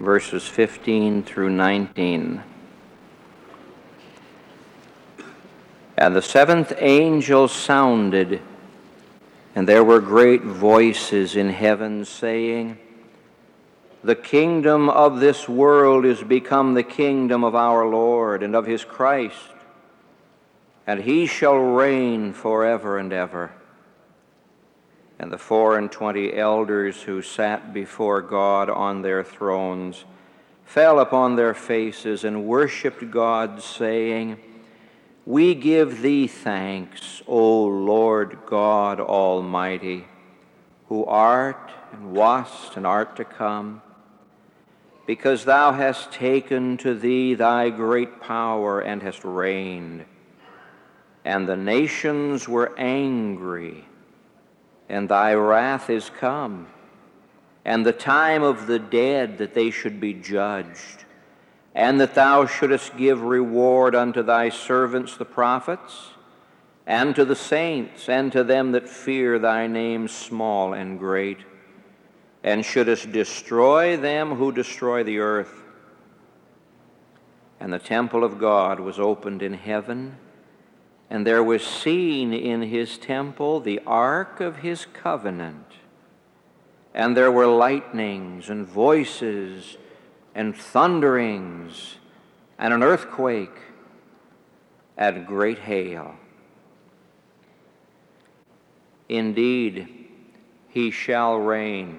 Verses 15 through 19. And the seventh angel sounded, and there were great voices in heaven saying, The kingdom of this world is become the kingdom of our Lord and of his Christ, and he shall reign forever and ever. And the four and twenty elders who sat before God on their thrones fell upon their faces and worshipped God, saying, We give thee thanks, O Lord God Almighty, who art and wast and art to come, because thou hast taken to thee thy great power and hast reigned. And the nations were angry and thy wrath is come, and the time of the dead that they should be judged, and that thou shouldest give reward unto thy servants the prophets, and to the saints, and to them that fear thy name, small and great, and shouldest destroy them who destroy the earth. And the temple of God was opened in heaven and there was seen in his temple the ark of his covenant. And there were lightnings and voices and thunderings and an earthquake and great hail. Indeed, he shall reign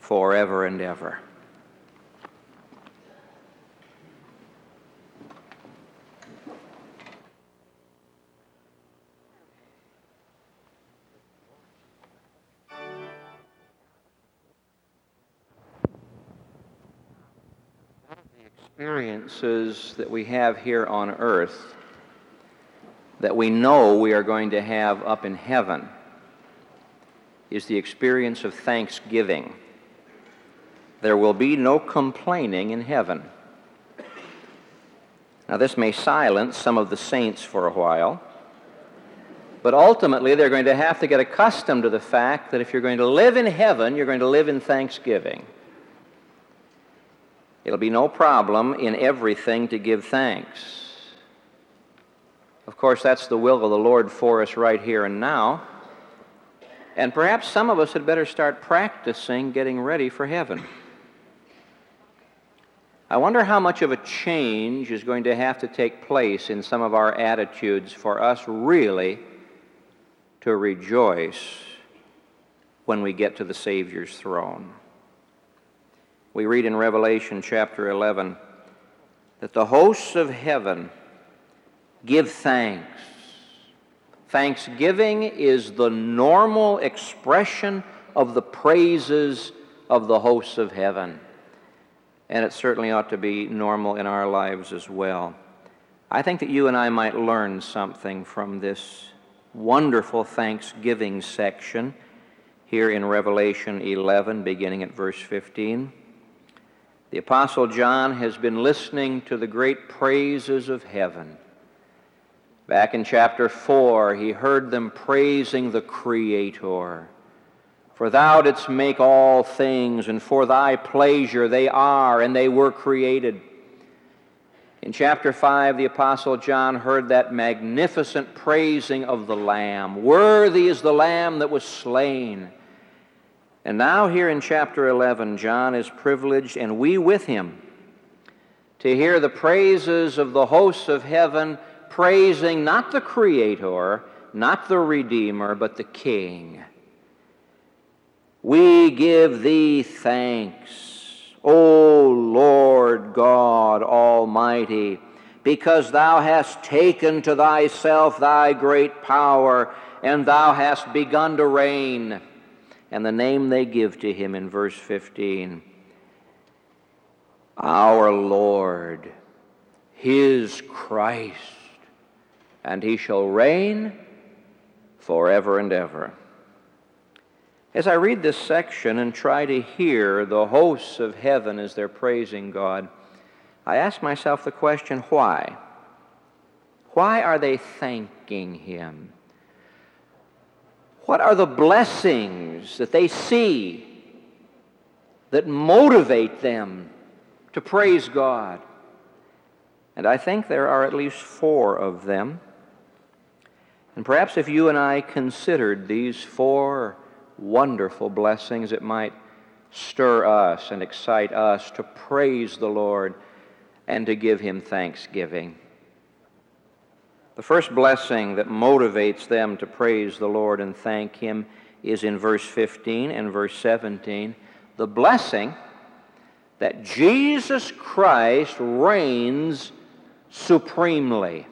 forever and ever. Experiences that we have here on earth that we know we are going to have up in heaven is the experience of thanksgiving. There will be no complaining in heaven. Now, this may silence some of the saints for a while, but ultimately they're going to have to get accustomed to the fact that if you're going to live in heaven, you're going to live in thanksgiving. It'll be no problem in everything to give thanks. Of course, that's the will of the Lord for us right here and now. And perhaps some of us had better start practicing getting ready for heaven. I wonder how much of a change is going to have to take place in some of our attitudes for us really to rejoice when we get to the Savior's throne. We read in Revelation chapter 11 that the hosts of heaven give thanks. Thanksgiving is the normal expression of the praises of the hosts of heaven. And it certainly ought to be normal in our lives as well. I think that you and I might learn something from this wonderful Thanksgiving section here in Revelation 11, beginning at verse 15. The Apostle John has been listening to the great praises of heaven. Back in chapter 4, he heard them praising the Creator. For thou didst make all things, and for thy pleasure they are, and they were created. In chapter 5, the Apostle John heard that magnificent praising of the Lamb. Worthy is the Lamb that was slain and now, here in chapter 11, John is privileged, and we with him, to hear the praises of the hosts of heaven praising not the Creator, not the Redeemer, but the King. We give thee thanks, O Lord God Almighty, because thou hast taken to thyself thy great power, and thou hast begun to reign and the name they give to him in verse 15. our Lord, his Christ, and he shall reign forever and ever. As I read this section and try to hear the hosts of heaven as they're praising God, I ask myself the question why? Why are they thanking Him? What are the blessings that they see that motivate them to praise God? And I think there are at least four of them. And perhaps if you and I considered these four wonderful blessings, it might stir us and excite us to praise the Lord and to give Him thanksgiving. The first blessing that motivates them to praise the Lord and thank Him is in verse 15 and verse 17. The blessing that Jesus Christ reigns supremely.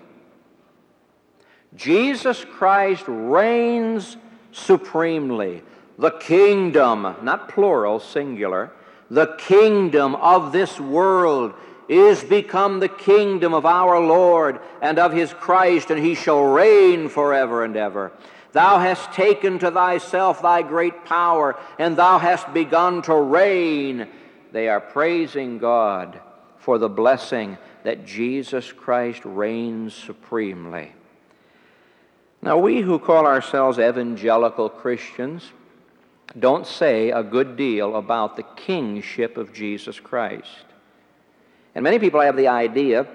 Jesus Christ reigns supremely. The kingdom, not plural, singular, the kingdom of this world is become the kingdom of our Lord and of his Christ, and he shall reign forever and ever. Thou hast taken to thyself thy great power, and thou hast begun to reign. They are praising God for the blessing that Jesus Christ reigns supremely. Now, we who call ourselves evangelical Christians don't say a good deal about the kingship of Jesus Christ. And many people have the idea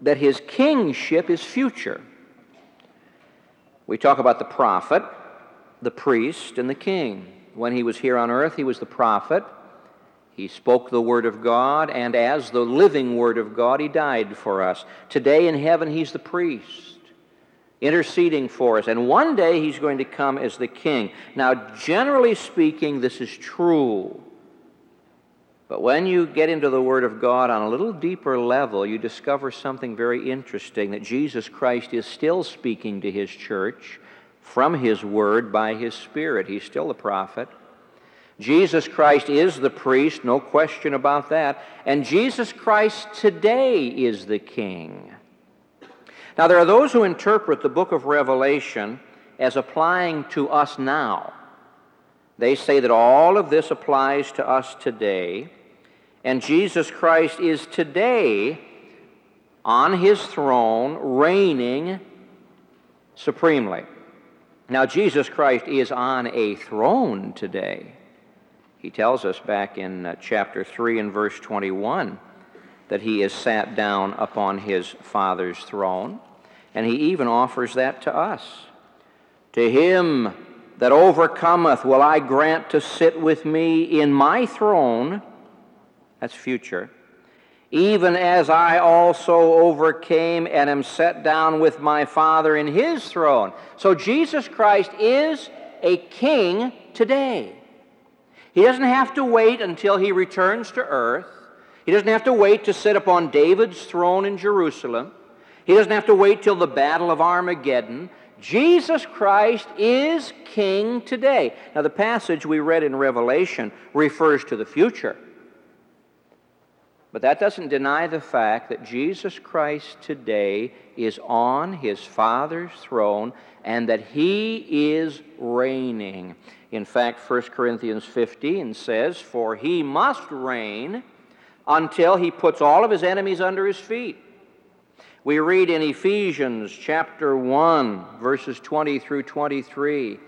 that his kingship is future. We talk about the prophet, the priest, and the king. When he was here on earth, he was the prophet. He spoke the word of God, and as the living word of God, he died for us. Today in heaven, he's the priest, interceding for us. And one day, he's going to come as the king. Now, generally speaking, this is true. But when you get into the Word of God on a little deeper level, you discover something very interesting that Jesus Christ is still speaking to His church from His Word by His Spirit. He's still the prophet. Jesus Christ is the priest, no question about that. And Jesus Christ today is the King. Now, there are those who interpret the book of Revelation as applying to us now. They say that all of this applies to us today. And Jesus Christ is today on his throne, reigning supremely. Now, Jesus Christ is on a throne today. He tells us back in uh, chapter 3 and verse 21 that he is sat down upon his Father's throne, and he even offers that to us. To him that overcometh will I grant to sit with me in my throne that's future. Even as I also overcame and am set down with my Father in his throne. So Jesus Christ is a king today. He doesn't have to wait until he returns to earth. He doesn't have to wait to sit upon David's throne in Jerusalem. He doesn't have to wait till the battle of Armageddon. Jesus Christ is king today. Now, the passage we read in Revelation refers to the future. But that doesn't deny the fact that Jesus Christ today is on his Father's throne and that he is reigning. In fact, 1 Corinthians 15 says, For he must reign until he puts all of his enemies under his feet. We read in Ephesians chapter 1, verses 20 through 23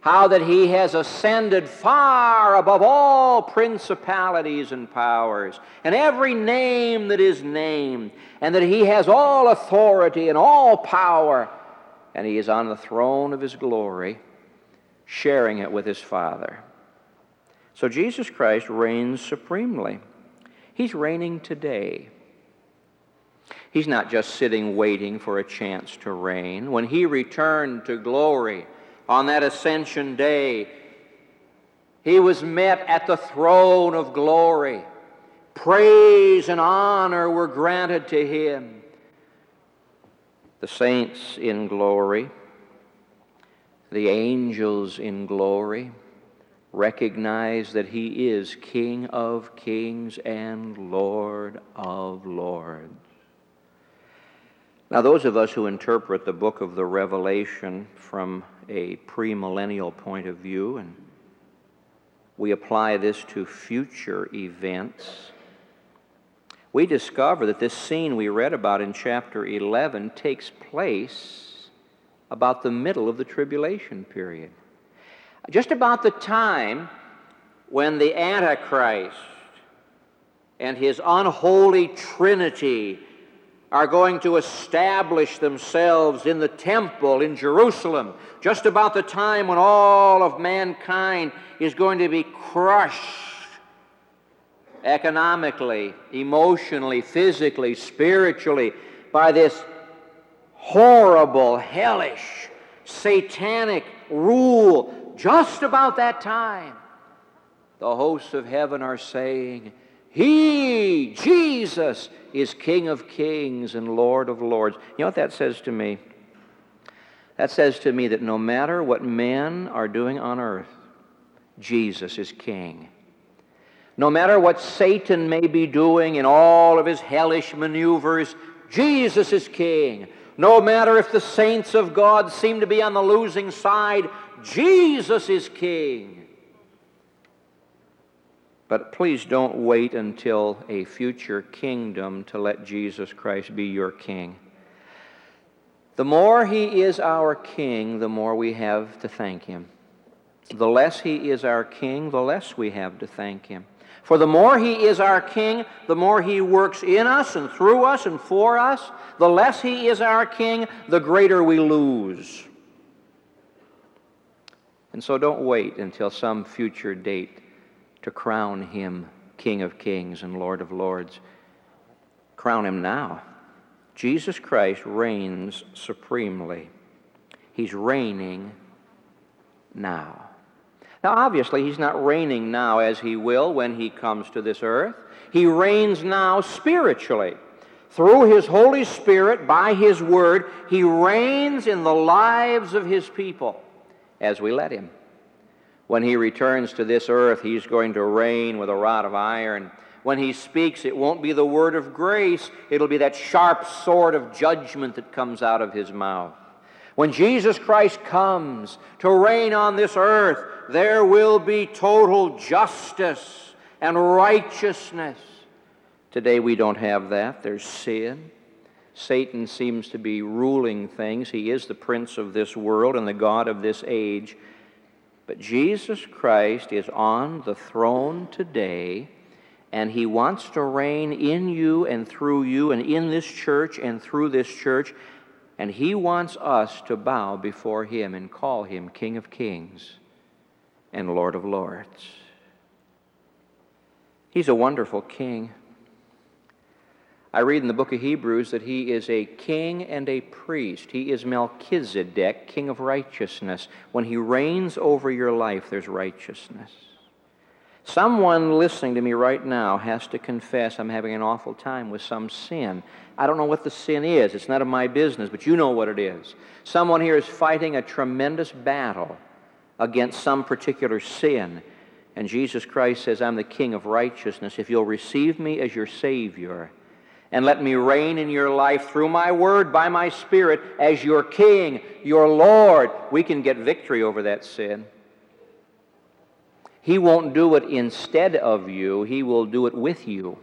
how that he has ascended far above all principalities and powers, and every name that is named, and that he has all authority and all power, and he is on the throne of his glory, sharing it with his Father. So Jesus Christ reigns supremely. He's reigning today. He's not just sitting waiting for a chance to reign. When he returned to glory, on that ascension day, he was met at the throne of glory. Praise and honor were granted to him. The saints in glory, the angels in glory, recognize that He is King of kings and Lord of lords. Now, those of us who interpret the book of the Revelation from a premillennial point of view, and we apply this to future events, we discover that this scene we read about in chapter 11 takes place about the middle of the tribulation period. Just about the time when the Antichrist and his unholy trinity are going to establish themselves in the temple in Jerusalem, just about the time when all of mankind is going to be crushed economically, emotionally, physically, spiritually by this horrible, hellish, satanic rule just about that time. The hosts of heaven are saying, He, Jesus, is King of kings and Lord of lords. You know what that says to me? That says to me that no matter what men are doing on earth, Jesus is King. No matter what Satan may be doing in all of his hellish maneuvers, Jesus is king. No matter if the saints of God seem to be on the losing side, Jesus is king. But please don't wait until a future kingdom to let Jesus Christ be your king. The more he is our king, the more we have to thank him. The less he is our king, the less we have to thank him. For the more He is our King, the more He works in us and through us and for us. The less He is our King, the greater we lose. And so don't wait until some future date to crown Him King of Kings and Lord of Lords. Crown Him now. Jesus Christ reigns supremely. He's reigning now. Now, obviously, he's not reigning now as he will when he comes to this earth. He reigns now spiritually. Through his Holy Spirit, by his word, he reigns in the lives of his people as we let him. When he returns to this earth, he's going to reign with a rod of iron. When he speaks, it won't be the word of grace, it'll be that sharp sword of judgment that comes out of his mouth. When Jesus Christ comes to reign on this earth, there will be total justice and righteousness. Today we don't have that. There's sin. Satan seems to be ruling things. He is the prince of this world and the God of this age. But Jesus Christ is on the throne today, and he wants to reign in you and through you and in this church and through this church. And he wants us to bow before him and call him King of Kings and Lord of Lords. He's a wonderful king. I read in the book of Hebrews that he is a king and a priest. He is Melchizedek, king of righteousness. When he reigns over your life, there's righteousness. Someone listening to me right now has to confess I'm having an awful time with some sin. I don't know what the sin is. It's none of my business, but you know what it is. Someone here is fighting a tremendous battle against some particular sin. And Jesus Christ says, I'm the King of righteousness. If you'll receive me as your Savior and let me reign in your life through my word, by my Spirit, as your King, your Lord, we can get victory over that sin. He won't do it instead of you, He will do it with you.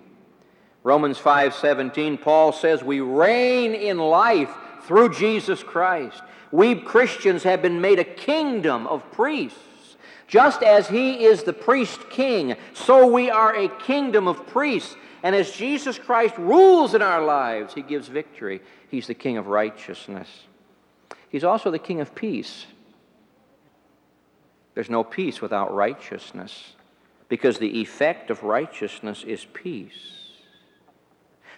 Romans 5:17 Paul says we reign in life through Jesus Christ. We Christians have been made a kingdom of priests. Just as he is the priest king, so we are a kingdom of priests. And as Jesus Christ rules in our lives, he gives victory. He's the king of righteousness. He's also the king of peace. There's no peace without righteousness because the effect of righteousness is peace.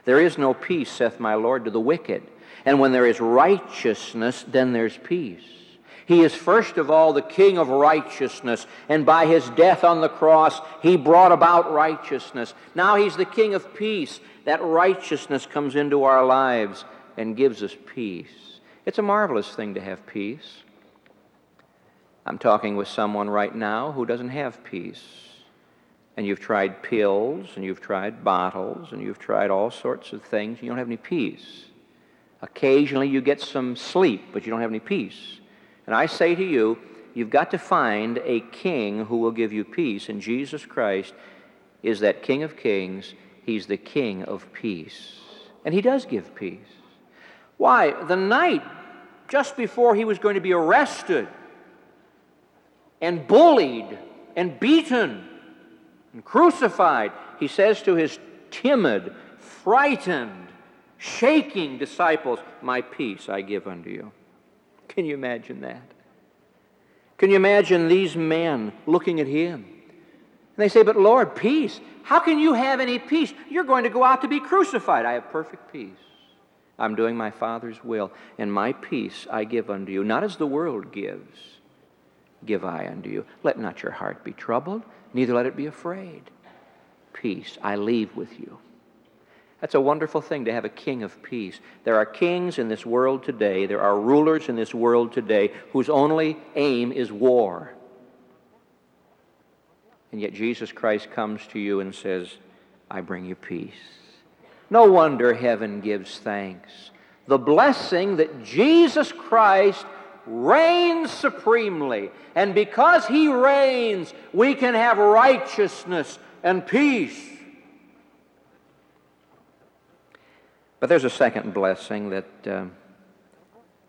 There is no peace, saith my Lord, to the wicked. And when there is righteousness, then there's peace. He is first of all the King of righteousness, and by his death on the cross, he brought about righteousness. Now he's the King of peace. That righteousness comes into our lives and gives us peace. It's a marvelous thing to have peace. I'm talking with someone right now who doesn't have peace. And you've tried pills, and you've tried bottles, and you've tried all sorts of things, and you don't have any peace. Occasionally you get some sleep, but you don't have any peace. And I say to you, you've got to find a king who will give you peace, and Jesus Christ is that King of Kings. He's the King of peace. And he does give peace. Why? The night just before he was going to be arrested and bullied and beaten and crucified, he says to his timid, frightened, shaking disciples, My peace I give unto you. Can you imagine that? Can you imagine these men looking at him? And they say, But Lord, peace. How can you have any peace? You're going to go out to be crucified. I have perfect peace. I'm doing my Father's will, and my peace I give unto you, not as the world gives, give I unto you. Let not your heart be troubled, neither let it be afraid. Peace I leave with you. That's a wonderful thing to have a king of peace. There are kings in this world today, there are rulers in this world today whose only aim is war. And yet Jesus Christ comes to you and says, I bring you peace. No wonder heaven gives thanks. The blessing that Jesus Christ reigns supremely. And because he reigns, we can have righteousness and peace. But there's a second blessing that uh,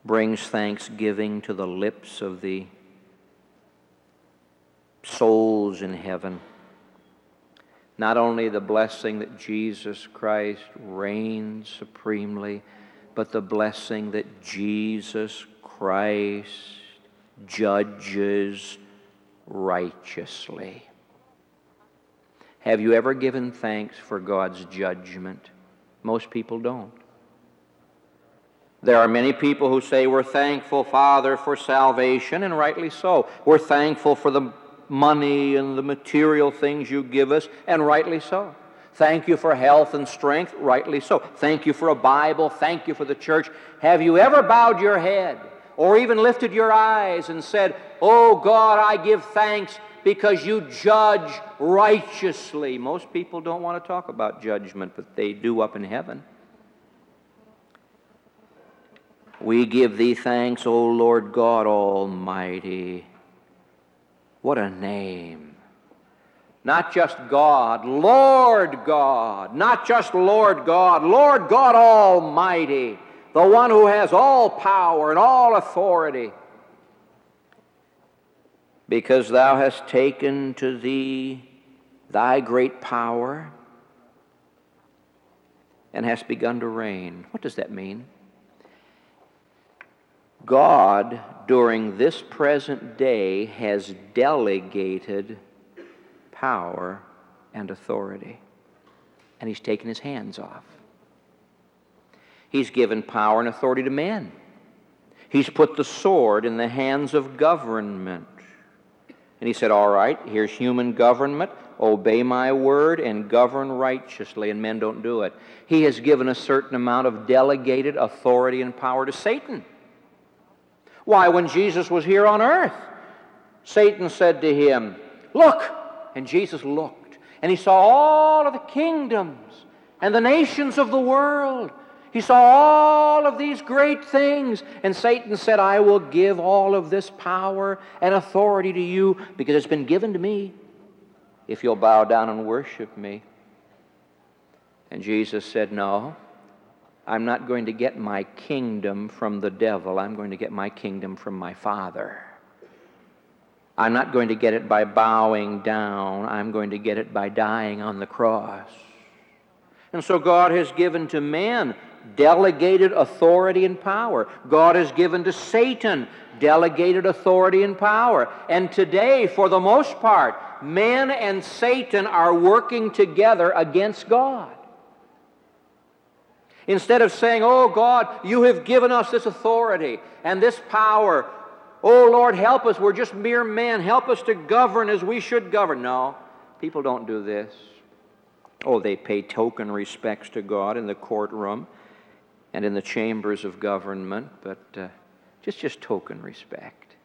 brings thanksgiving to the lips of the souls in heaven. Not only the blessing that Jesus Christ reigns supremely, but the blessing that Jesus Christ judges righteously. Have you ever given thanks for God's judgment? Most people don't. There are many people who say, We're thankful, Father, for salvation, and rightly so. We're thankful for the money and the material things you give us, and rightly so. Thank you for health and strength, rightly so. Thank you for a Bible, thank you for the church. Have you ever bowed your head or even lifted your eyes and said, Oh God, I give thanks because you judge righteously? Most people don't want to talk about judgment, but they do up in heaven. We give thee thanks, O Lord God Almighty what a name. Not just God, Lord God. Not just Lord God, Lord God Almighty, the one who has all power and all authority. Because thou hast taken to thee thy great power and hast begun to reign. What does that mean? God, during this present day, has delegated power and authority, and He's taken His hands off. He's given power and authority to men. He's put the sword in the hands of government. And he said, All right, here's human government. Obey my word and govern righteously. And men don't do it. He has given a certain amount of delegated authority and power to Satan. Why, when Jesus was here on earth, Satan said to him, Look! And Jesus looked, and he saw all of the kingdoms and the nations of the world. He saw all of these great things. And Satan said, I will give all of this power and authority to you because it's been given to me if you'll bow down and worship me. And Jesus said, No. I'm not going to get my kingdom from the devil. I'm going to get my kingdom from my Father. I'm not going to get it by bowing down. I'm going to get it by dying on the cross. And so God has given to man delegated authority and power. God has given to Satan delegated authority and power. And today, for the most part, man and Satan are working together against God. Instead of saying, Oh God, you have given us this authority and this power. Oh Lord, help us. We're just mere men. Help us to govern as we should govern. No, people don't do this. Oh, they pay token respects to God in the courtroom and in the chambers of government, but uh, just, just token respect.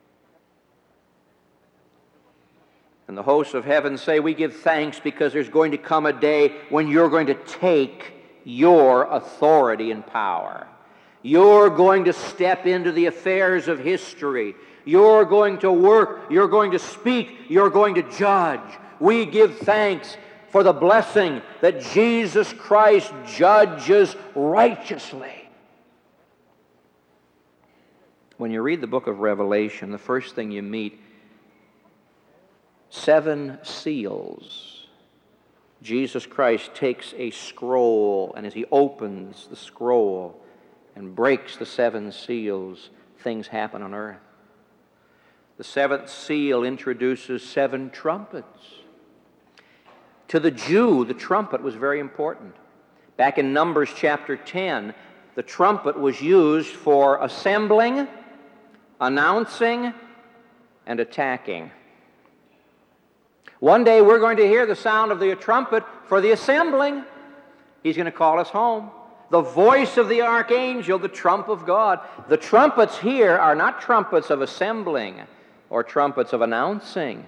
And the hosts of heaven say, We give thanks because there's going to come a day when you're going to take your authority and power. You're going to step into the affairs of history. You're going to work. You're going to speak. You're going to judge. We give thanks for the blessing that Jesus Christ judges righteously. When you read the book of Revelation, the first thing you meet seven seals. Jesus Christ takes a scroll, and as he opens the scroll and breaks the seven seals, things happen on earth. The seventh seal introduces seven trumpets. To the Jew, the trumpet was very important. Back in Numbers chapter 10, the trumpet was used for assembling, announcing, and attacking. One day we're going to hear the sound of the trumpet for the assembling. He's going to call us home. The voice of the archangel, the trump of God. The trumpets here are not trumpets of assembling or trumpets of announcing.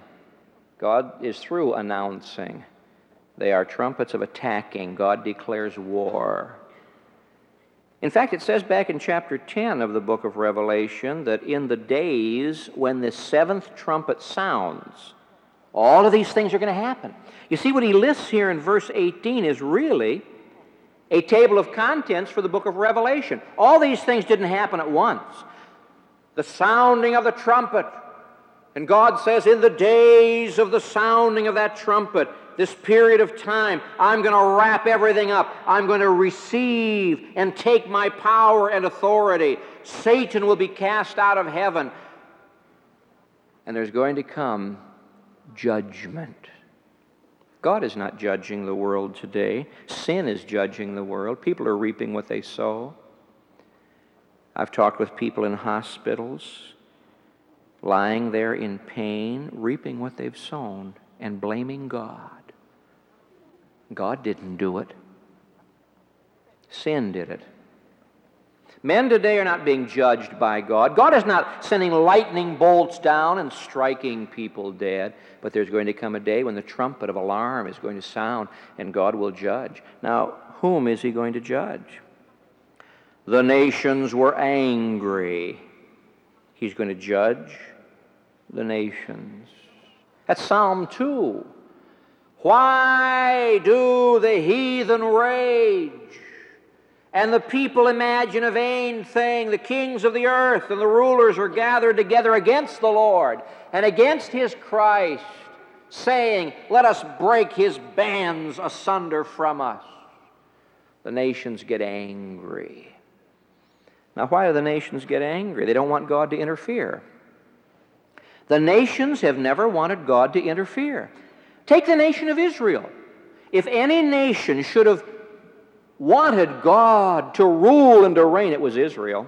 God is through announcing. They are trumpets of attacking. God declares war. In fact, it says back in chapter 10 of the book of Revelation that in the days when the seventh trumpet sounds, all of these things are going to happen. You see, what he lists here in verse 18 is really a table of contents for the book of Revelation. All these things didn't happen at once. The sounding of the trumpet. And God says, in the days of the sounding of that trumpet, this period of time, I'm going to wrap everything up. I'm going to receive and take my power and authority. Satan will be cast out of heaven. And there's going to come judgment. God is not judging the world today. Sin is judging the world. People are reaping what they sow. I've talked with people in hospitals, lying there in pain, reaping what they've sown, and blaming God. God didn't do it, sin did it. Men today are not being judged by God. God is not sending lightning bolts down and striking people dead. But there's going to come a day when the trumpet of alarm is going to sound and God will judge. Now, whom is He going to judge? The nations were angry. He's going to judge the nations. That's Psalm 2. Why do the heathen rage? And the people imagine a vain thing. The kings of the earth and the rulers are gathered together against the Lord and against his Christ, saying, Let us break his bands asunder from us. The nations get angry. Now, why do the nations get angry? They don't want God to interfere. The nations have never wanted God to interfere. Take the nation of Israel. If any nation should have wanted God to rule and to reign, it was Israel.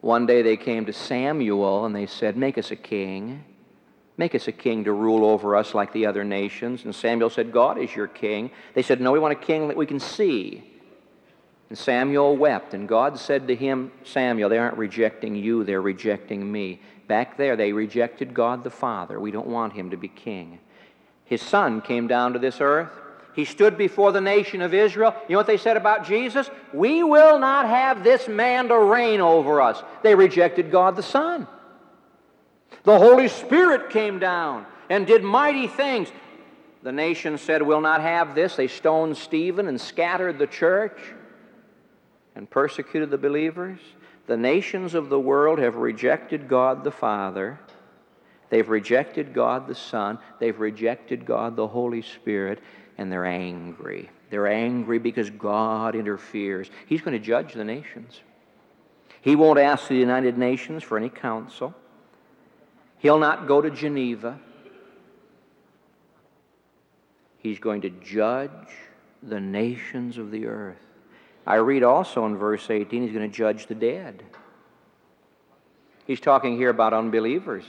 One day they came to Samuel and they said, Make us a king. Make us a king to rule over us like the other nations. And Samuel said, God is your king. They said, No, we want a king that we can see. And Samuel wept, and God said to him, Samuel, they aren't rejecting you, they're rejecting me. Back there, they rejected God the Father. We don't want him to be king. His son came down to this earth. He stood before the nation of Israel. You know what they said about Jesus? We will not have this man to reign over us. They rejected God the Son. The Holy Spirit came down and did mighty things. The nation said, We'll not have this. They stoned Stephen and scattered the church and persecuted the believers. The nations of the world have rejected God the Father. They've rejected God the Son. They've rejected God the Holy Spirit and they're angry. They're angry because God interferes. He's going to judge the nations. He won't ask the United Nations for any counsel. He'll not go to Geneva. He's going to judge the nations of the earth. I read also in verse 18, he's going to judge the dead. He's talking here about unbelievers.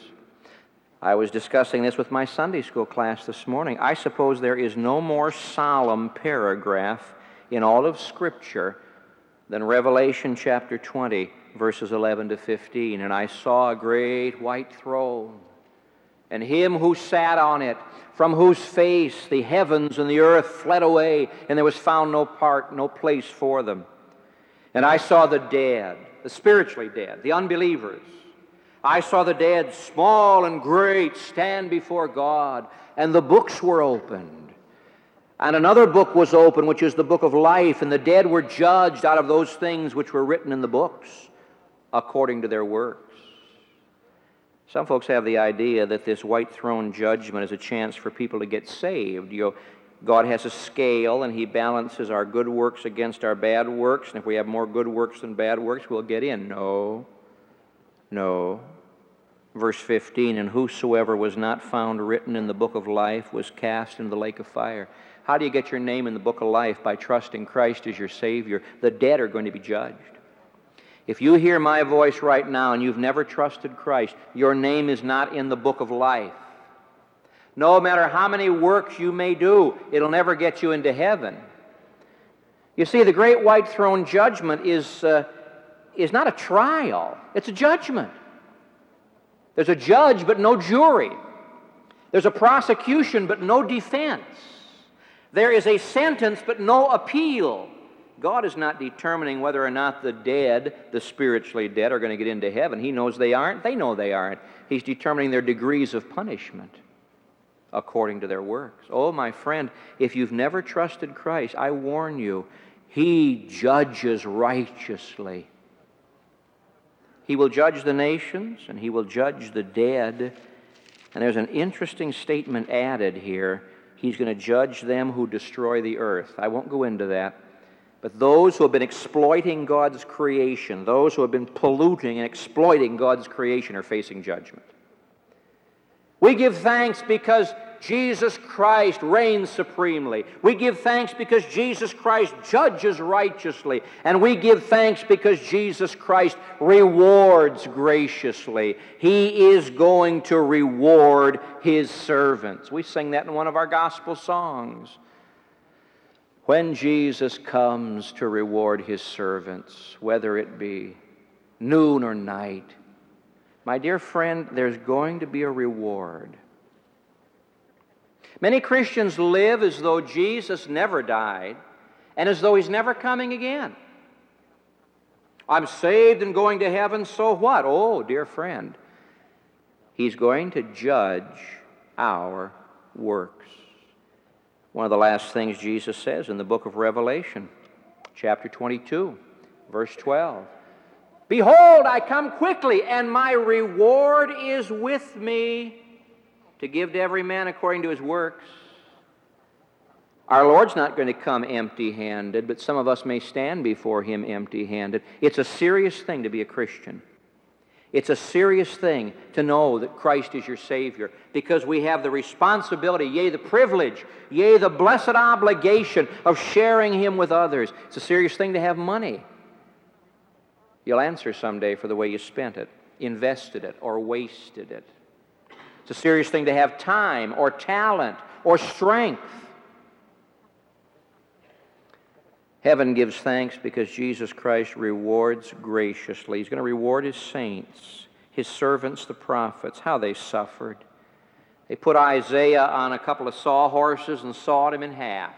I was discussing this with my Sunday school class this morning. I suppose there is no more solemn paragraph in all of Scripture than Revelation chapter 20, verses 11 to 15. And I saw a great white throne, and him who sat on it, from whose face the heavens and the earth fled away, and there was found no part, no place for them. And I saw the dead, the spiritually dead, the unbelievers. I saw the dead, small and great, stand before God, and the books were opened. And another book was opened, which is the book of life, and the dead were judged out of those things which were written in the books according to their works. Some folks have the idea that this white throne judgment is a chance for people to get saved. You know, God has a scale and He balances our good works against our bad works, and if we have more good works than bad works, we'll get in. No. No. Verse 15 And whosoever was not found written in the book of life was cast into the lake of fire. How do you get your name in the book of life? By trusting Christ as your Savior. The dead are going to be judged. If you hear my voice right now and you've never trusted Christ, your name is not in the book of life. No matter how many works you may do, it'll never get you into heaven. You see, the great white throne judgment is, uh, is not a trial, it's a judgment. There's a judge, but no jury. There's a prosecution, but no defense. There is a sentence, but no appeal. God is not determining whether or not the dead, the spiritually dead, are going to get into heaven. He knows they aren't. They know they aren't. He's determining their degrees of punishment according to their works. Oh, my friend, if you've never trusted Christ, I warn you, He judges righteously. He will judge the nations and He will judge the dead. And there's an interesting statement added here. He's going to judge them who destroy the earth. I won't go into that. But those who have been exploiting God's creation, those who have been polluting and exploiting God's creation, are facing judgment. We give thanks because Jesus Christ reigns supremely. We give thanks because Jesus Christ judges righteously. And we give thanks because Jesus Christ rewards graciously. He is going to reward his servants. We sing that in one of our gospel songs. When Jesus comes to reward his servants, whether it be noon or night, my dear friend, there's going to be a reward. Many Christians live as though Jesus never died and as though he's never coming again. I'm saved and going to heaven, so what? Oh, dear friend, he's going to judge our works. One of the last things Jesus says in the book of Revelation, chapter 22, verse 12 Behold, I come quickly, and my reward is with me to give to every man according to his works. Our Lord's not going to come empty handed, but some of us may stand before him empty handed. It's a serious thing to be a Christian. It's a serious thing to know that Christ is your Savior because we have the responsibility, yea, the privilege, yea, the blessed obligation of sharing Him with others. It's a serious thing to have money. You'll answer someday for the way you spent it, invested it, or wasted it. It's a serious thing to have time, or talent, or strength. Heaven gives thanks because Jesus Christ rewards graciously. He's going to reward his saints, his servants, the prophets, how they suffered. They put Isaiah on a couple of sawhorses and sawed him in half.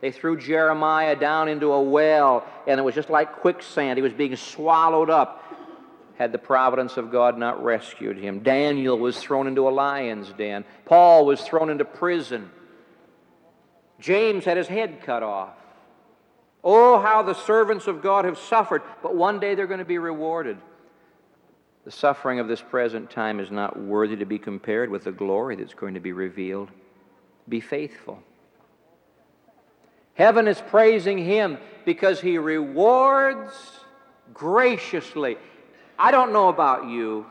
They threw Jeremiah down into a well, and it was just like quicksand. He was being swallowed up had the providence of God not rescued him. Daniel was thrown into a lion's den. Paul was thrown into prison. James had his head cut off. Oh, how the servants of God have suffered, but one day they're going to be rewarded. The suffering of this present time is not worthy to be compared with the glory that's going to be revealed. Be faithful. Heaven is praising Him because He rewards graciously. I don't know about you,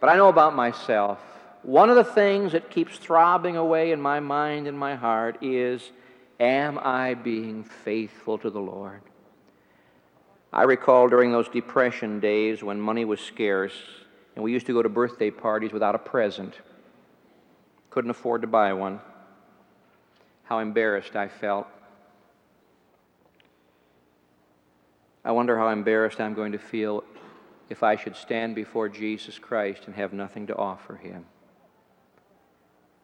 but I know about myself. One of the things that keeps throbbing away in my mind and my heart is Am I being faithful to the Lord? I recall during those depression days when money was scarce and we used to go to birthday parties without a present. Couldn't afford to buy one. How embarrassed I felt. I wonder how embarrassed I'm going to feel if I should stand before Jesus Christ and have nothing to offer him.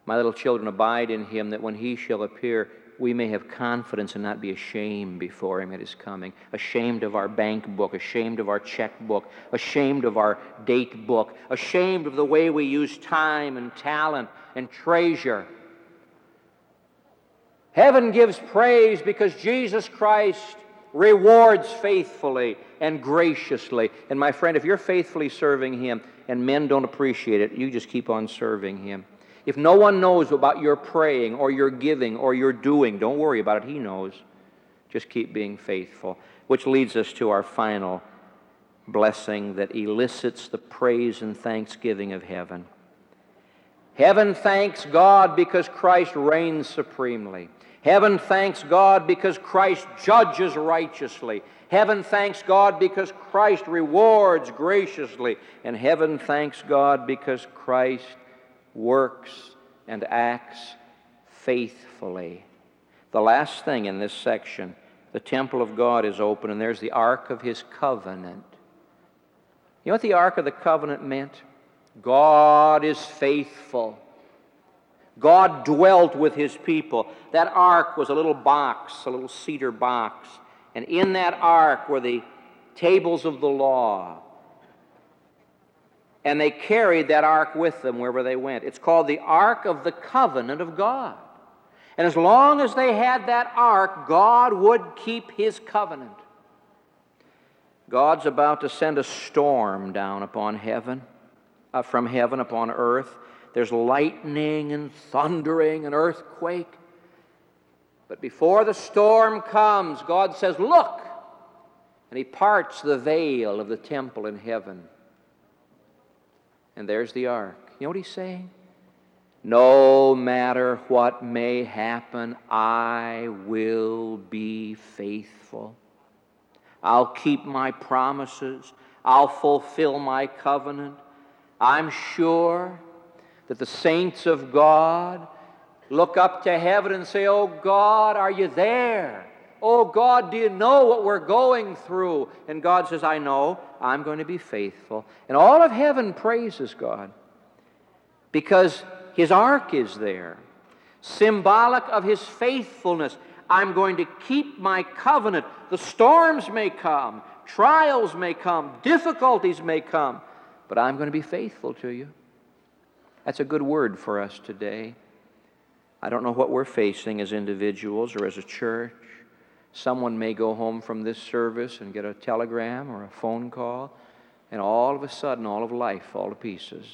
My little children, abide in him, that when he shall appear, we may have confidence and not be ashamed before him at his coming. Ashamed of our bank book, ashamed of our checkbook, ashamed of our date book, ashamed of the way we use time and talent and treasure. Heaven gives praise because Jesus Christ rewards faithfully and graciously. And my friend, if you're faithfully serving Him and men don't appreciate it, you just keep on serving Him. If no one knows about your praying or your giving or your doing, don't worry about it. He knows. Just keep being faithful. Which leads us to our final blessing that elicits the praise and thanksgiving of heaven. Heaven thanks God because Christ reigns supremely. Heaven thanks God because Christ judges righteously. Heaven thanks God because Christ rewards graciously. And heaven thanks God because Christ works and acts faithfully. The last thing in this section the temple of God is open, and there's the Ark of His covenant. You know what the Ark of the covenant meant? God is faithful. God dwelt with his people. That ark was a little box, a little cedar box. And in that ark were the tables of the law. And they carried that ark with them wherever they went. It's called the Ark of the Covenant of God. And as long as they had that ark, God would keep his covenant. God's about to send a storm down upon heaven, uh, from heaven upon earth. There's lightning and thundering and earthquake. But before the storm comes, God says, Look! And He parts the veil of the temple in heaven. And there's the ark. You know what He's saying? No matter what may happen, I will be faithful. I'll keep my promises. I'll fulfill my covenant. I'm sure that the saints of God look up to heaven and say, Oh God, are you there? Oh God, do you know what we're going through? And God says, I know, I'm going to be faithful. And all of heaven praises God because His ark is there, symbolic of His faithfulness. I'm going to keep my covenant. The storms may come, trials may come, difficulties may come, but I'm going to be faithful to you. That's a good word for us today. I don't know what we're facing as individuals or as a church. Someone may go home from this service and get a telegram or a phone call, and all of a sudden, all of life fall to pieces.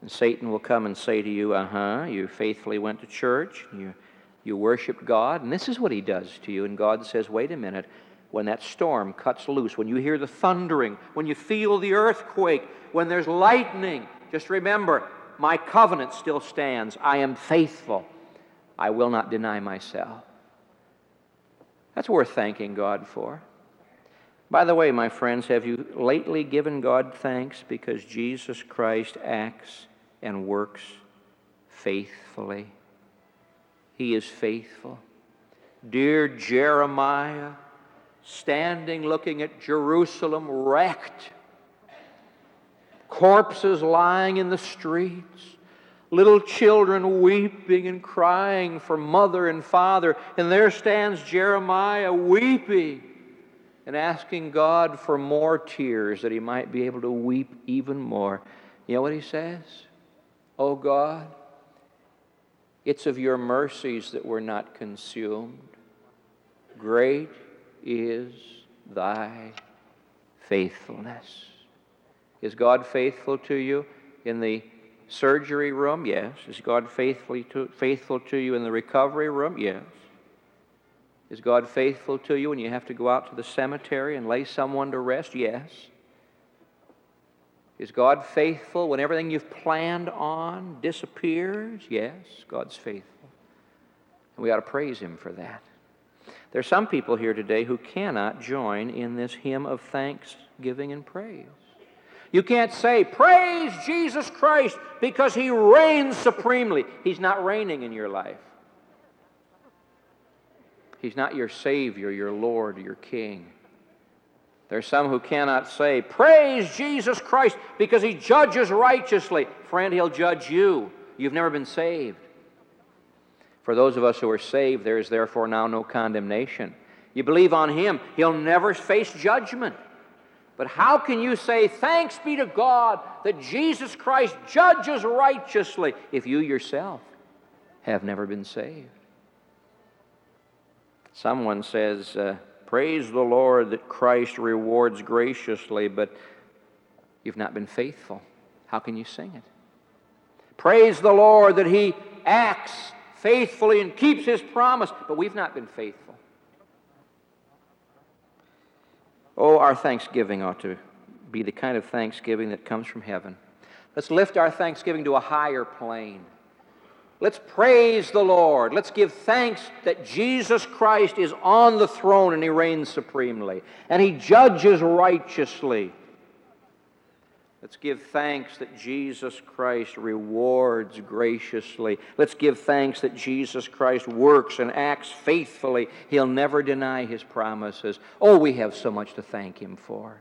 And Satan will come and say to you, Uh huh, you faithfully went to church, you, you worshiped God, and this is what he does to you. And God says, Wait a minute, when that storm cuts loose, when you hear the thundering, when you feel the earthquake, when there's lightning, just remember, my covenant still stands. I am faithful. I will not deny myself. That's worth thanking God for. By the way, my friends, have you lately given God thanks because Jesus Christ acts and works faithfully? He is faithful. Dear Jeremiah, standing looking at Jerusalem wrecked corpses lying in the streets, little children weeping and crying for mother and father. And there stands Jeremiah weeping and asking God for more tears that he might be able to weep even more. You know what he says? Oh God, it's of your mercies that we're not consumed. Great is thy faithfulness. Is God faithful to you in the surgery room? Yes. Is God faithfully to, faithful to you in the recovery room? Yes. Is God faithful to you when you have to go out to the cemetery and lay someone to rest? Yes. Is God faithful when everything you've planned on disappears? Yes, God's faithful. And we ought to praise Him for that. There are some people here today who cannot join in this hymn of thanksgiving and praise. You can't say, Praise Jesus Christ, because He reigns supremely. He's not reigning in your life. He's not your Savior, your Lord, your King. There are some who cannot say, Praise Jesus Christ, because He judges righteously. Friend, He'll judge you. You've never been saved. For those of us who are saved, there is therefore now no condemnation. You believe on Him, He'll never face judgment. But how can you say, Thanks be to God that Jesus Christ judges righteously, if you yourself have never been saved? Someone says, uh, Praise the Lord that Christ rewards graciously, but you've not been faithful. How can you sing it? Praise the Lord that He acts faithfully and keeps His promise, but we've not been faithful. Oh, our thanksgiving ought to be the kind of thanksgiving that comes from heaven. Let's lift our thanksgiving to a higher plane. Let's praise the Lord. Let's give thanks that Jesus Christ is on the throne and He reigns supremely and He judges righteously. Let's give thanks that Jesus Christ rewards graciously. Let's give thanks that Jesus Christ works and acts faithfully. He'll never deny His promises. Oh, we have so much to thank Him for.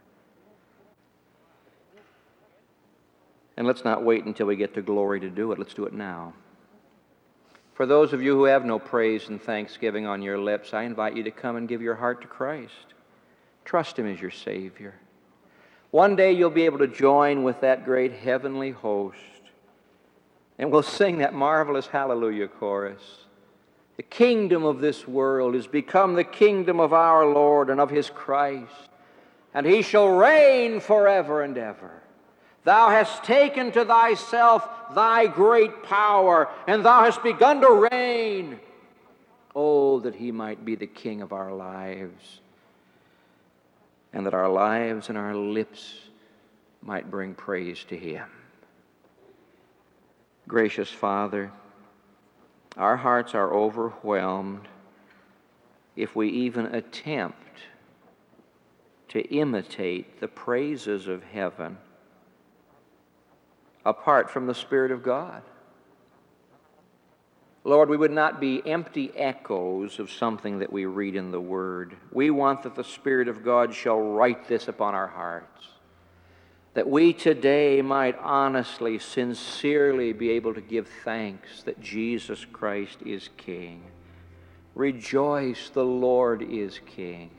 And let's not wait until we get to glory to do it. Let's do it now. For those of you who have no praise and thanksgiving on your lips, I invite you to come and give your heart to Christ. Trust Him as your Savior. One day you'll be able to join with that great heavenly host, and we'll sing that marvelous Hallelujah chorus. The kingdom of this world is become the kingdom of our Lord and of His Christ, and He shall reign forever and ever. Thou hast taken to thyself thy great power, and thou hast begun to reign. Oh, that he might be the king of our lives, and that our lives and our lips might bring praise to him. Gracious Father, our hearts are overwhelmed if we even attempt to imitate the praises of heaven apart from the Spirit of God. Lord, we would not be empty echoes of something that we read in the Word. We want that the Spirit of God shall write this upon our hearts. That we today might honestly, sincerely be able to give thanks that Jesus Christ is King. Rejoice, the Lord is King.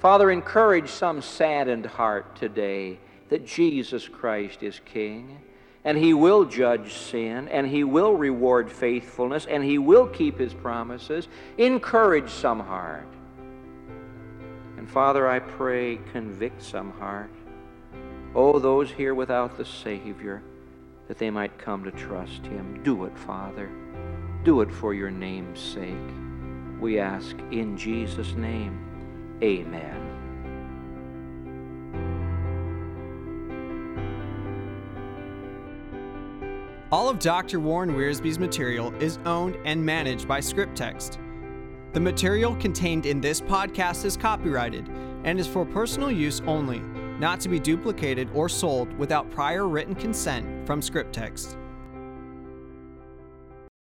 Father, encourage some saddened heart today that Jesus Christ is King and he will judge sin, and he will reward faithfulness, and he will keep his promises. Encourage some heart. And Father, I pray, convict some heart. Oh, those here without the Savior, that they might come to trust him. Do it, Father. Do it for your name's sake. We ask in Jesus' name. Amen. All of Dr. Warren Wiersbe's material is owned and managed by ScriptText. The material contained in this podcast is copyrighted and is for personal use only, not to be duplicated or sold without prior written consent from ScriptText.